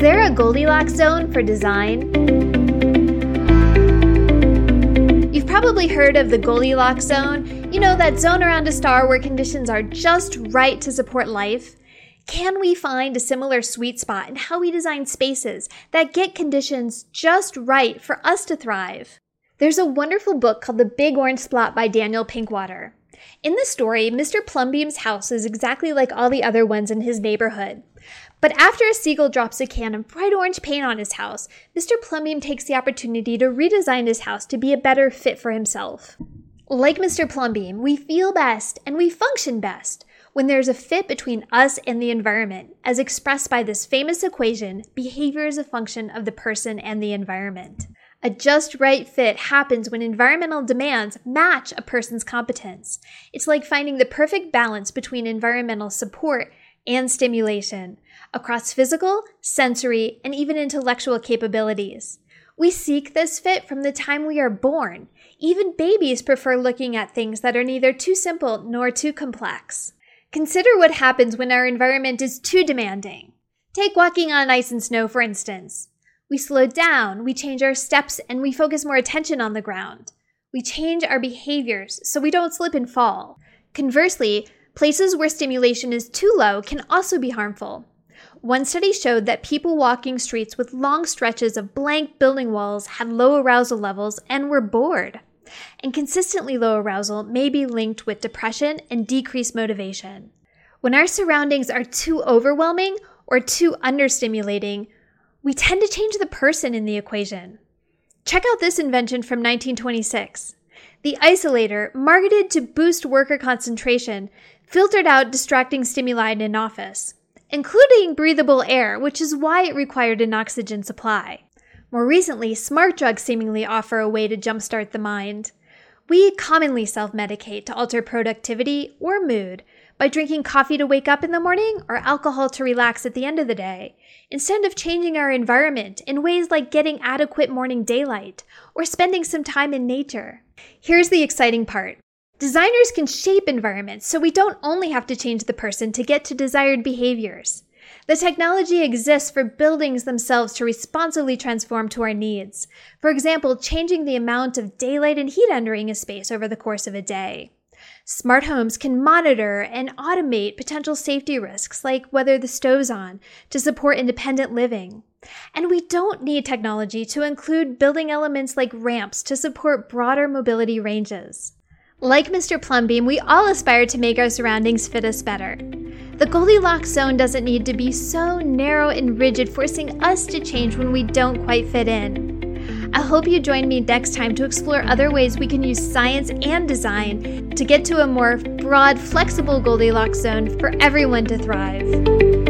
there a Goldilocks zone for design? You've probably heard of the Goldilocks zone. You know, that zone around a star where conditions are just right to support life. Can we find a similar sweet spot in how we design spaces that get conditions just right for us to thrive? There's a wonderful book called The Big Orange Splot by Daniel Pinkwater. In the story, Mr. Plumbean's house is exactly like all the other ones in his neighborhood. But after a seagull drops a can of bright orange paint on his house, Mr. Plumbean takes the opportunity to redesign his house to be a better fit for himself. Like Mr. Plumbean, we feel best and we function best when there's a fit between us and the environment, as expressed by this famous equation behavior is a function of the person and the environment. A just right fit happens when environmental demands match a person's competence. It's like finding the perfect balance between environmental support and stimulation across physical, sensory, and even intellectual capabilities. We seek this fit from the time we are born. Even babies prefer looking at things that are neither too simple nor too complex. Consider what happens when our environment is too demanding. Take walking on ice and snow, for instance. We slow down, we change our steps, and we focus more attention on the ground. We change our behaviors so we don't slip and fall. Conversely, places where stimulation is too low can also be harmful. One study showed that people walking streets with long stretches of blank building walls had low arousal levels and were bored and consistently low arousal may be linked with depression and decreased motivation. When our surroundings are too overwhelming or too understimulating, we tend to change the person in the equation. Check out this invention from 1926. The isolator, marketed to boost worker concentration, filtered out distracting stimuli in an office, including breathable air, which is why it required an oxygen supply. More recently, smart drugs seemingly offer a way to jumpstart the mind. We commonly self medicate to alter productivity or mood by drinking coffee to wake up in the morning or alcohol to relax at the end of the day, instead of changing our environment in ways like getting adequate morning daylight or spending some time in nature. Here's the exciting part designers can shape environments so we don't only have to change the person to get to desired behaviors. The technology exists for buildings themselves to responsively transform to our needs. For example, changing the amount of daylight and heat entering a space over the course of a day. Smart homes can monitor and automate potential safety risks like whether the stove's on to support independent living. And we don't need technology to include building elements like ramps to support broader mobility ranges. Like Mr. Plumbean, we all aspire to make our surroundings fit us better. The Goldilocks zone doesn't need to be so narrow and rigid, forcing us to change when we don't quite fit in. I hope you join me next time to explore other ways we can use science and design to get to a more broad, flexible Goldilocks zone for everyone to thrive.